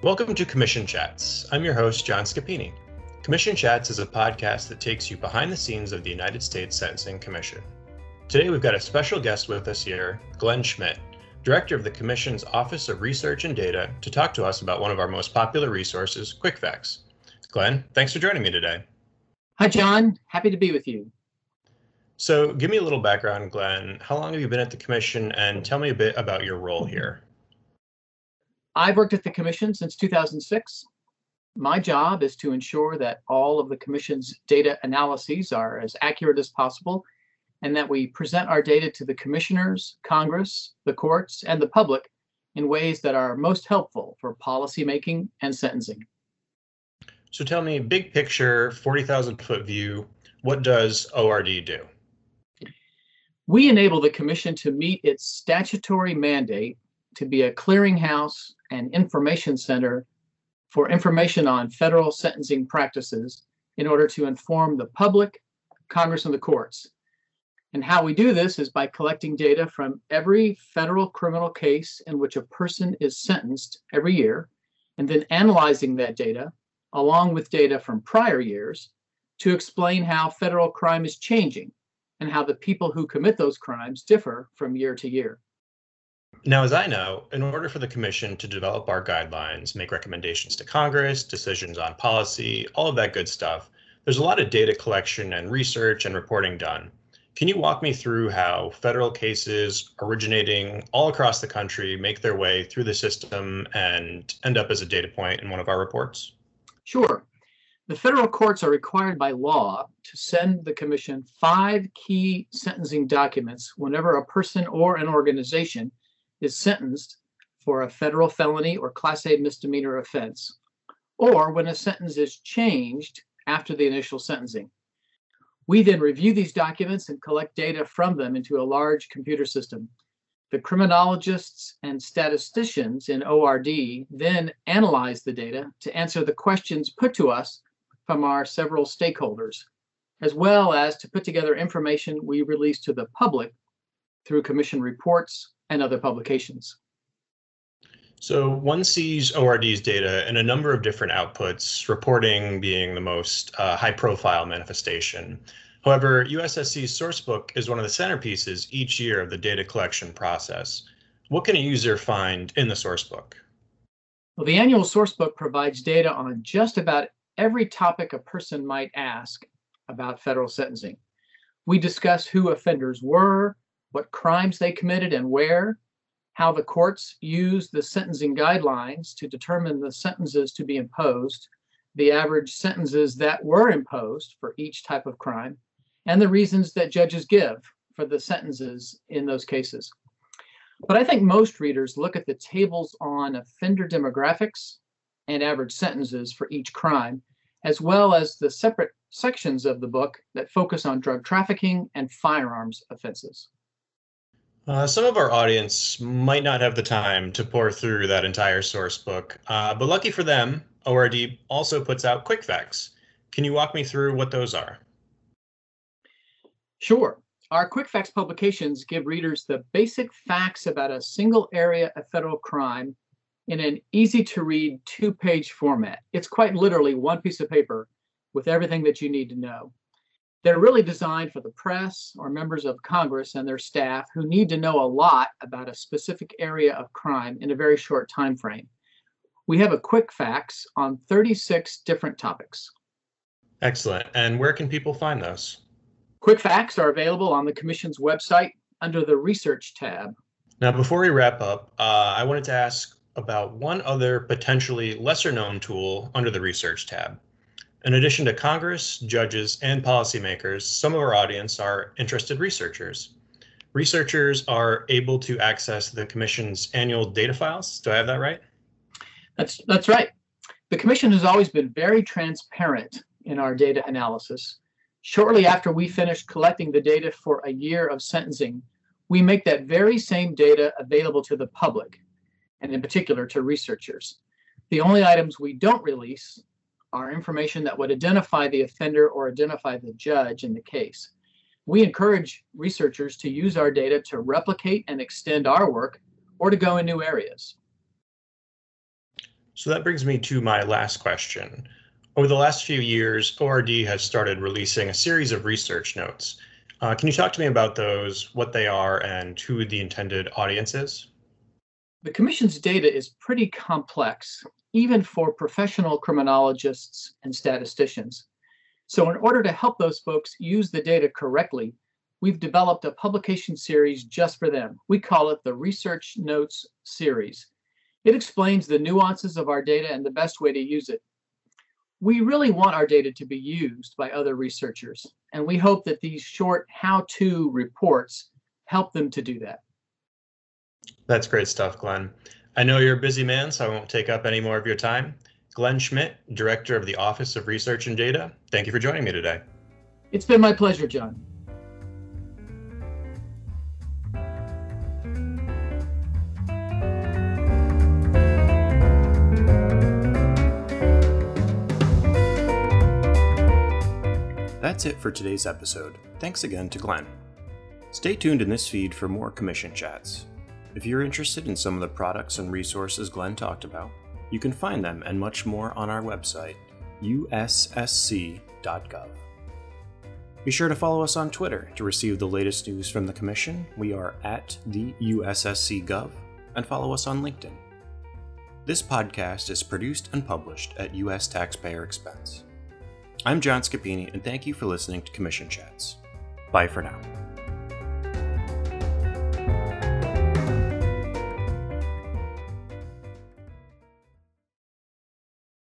Welcome to Commission Chats. I'm your host, John Scapini. Commission Chats is a podcast that takes you behind the scenes of the United States Sentencing Commission. Today we've got a special guest with us here, Glenn Schmitt, Director of the Commission's Office of Research and Data, to talk to us about one of our most popular resources, QuickFacts. Glenn, thanks for joining me today. Hi, John. Happy to be with you. So, give me a little background, Glenn. How long have you been at the Commission, and tell me a bit about your role here? I've worked at the Commission since 2006. My job is to ensure that all of the Commission's data analyses are as accurate as possible and that we present our data to the commissioners, Congress, the courts, and the public in ways that are most helpful for policymaking and sentencing. So tell me, big picture, 40,000 foot view, what does ORD do? We enable the Commission to meet its statutory mandate to be a clearinghouse and information center for information on federal sentencing practices in order to inform the public, Congress, and the courts. And how we do this is by collecting data from every federal criminal case in which a person is sentenced every year, and then analyzing that data along with data from prior years to explain how federal crime is changing and how the people who commit those crimes differ from year to year. Now, as I know, in order for the Commission to develop our guidelines, make recommendations to Congress, decisions on policy, all of that good stuff, there's a lot of data collection and research and reporting done. Can you walk me through how federal cases originating all across the country make their way through the system and end up as a data point in one of our reports? Sure. The federal courts are required by law to send the commission five key sentencing documents whenever a person or an organization is sentenced for a federal felony or class A misdemeanor offense, or when a sentence is changed after the initial sentencing. We then review these documents and collect data from them into a large computer system. The criminologists and statisticians in ORD then analyze the data to answer the questions put to us from our several stakeholders, as well as to put together information we release to the public through commission reports and other publications. So one sees ORD's data in a number of different outputs, reporting being the most uh, high profile manifestation. However, USSC's sourcebook is one of the centerpieces each year of the data collection process. What can a user find in the sourcebook? Well, the annual sourcebook provides data on just about every topic a person might ask about federal sentencing. We discuss who offenders were, what crimes they committed and where, how the courts use the sentencing guidelines to determine the sentences to be imposed, the average sentences that were imposed for each type of crime, and the reasons that judges give for the sentences in those cases. But I think most readers look at the tables on offender demographics and average sentences for each crime, as well as the separate sections of the book that focus on drug trafficking and firearms offenses. Uh, some of our audience might not have the time to pour through that entire source book, uh, but lucky for them, ORD also puts out quick facts. Can you walk me through what those are? Sure. Our quick facts publications give readers the basic facts about a single area of federal crime in an easy to read two page format. It's quite literally one piece of paper with everything that you need to know. They're really designed for the press or members of Congress and their staff who need to know a lot about a specific area of crime in a very short time frame. We have a quick facts on 36 different topics. Excellent. And where can people find those? Quick facts are available on the Commission's website under the Research tab. Now, before we wrap up, uh, I wanted to ask about one other potentially lesser known tool under the Research tab. In addition to Congress, judges, and policymakers, some of our audience are interested researchers. Researchers are able to access the Commission's annual data files. Do I have that right? That's, that's right. The Commission has always been very transparent in our data analysis. Shortly after we finish collecting the data for a year of sentencing, we make that very same data available to the public, and in particular to researchers. The only items we don't release are information that would identify the offender or identify the judge in the case. We encourage researchers to use our data to replicate and extend our work or to go in new areas. So that brings me to my last question. Over the last few years, ORD has started releasing a series of research notes. Uh, can you talk to me about those, what they are, and who the intended audience is? The Commission's data is pretty complex, even for professional criminologists and statisticians. So, in order to help those folks use the data correctly, we've developed a publication series just for them. We call it the Research Notes Series. It explains the nuances of our data and the best way to use it. We really want our data to be used by other researchers, and we hope that these short how-to reports help them to do that. That's great stuff, Glenn. I know you're a busy man, so I won't take up any more of your time. Glenn Schmitt, Director of the Office of Research and Data, thank you for joining me today. It's been my pleasure, John. That's it for today's episode. Thanks again to Glenn. Stay tuned in this feed for more commission chats. If you're interested in some of the products and resources Glenn talked about, you can find them and much more on our website, ussc.gov. Be sure to follow us on Twitter to receive the latest news from the Commission. We are at the USSC.gov and follow us on LinkedIn. This podcast is produced and published at U.S. taxpayer expense. I'm John Scapini, and thank you for listening to Commission Chats. Bye for now.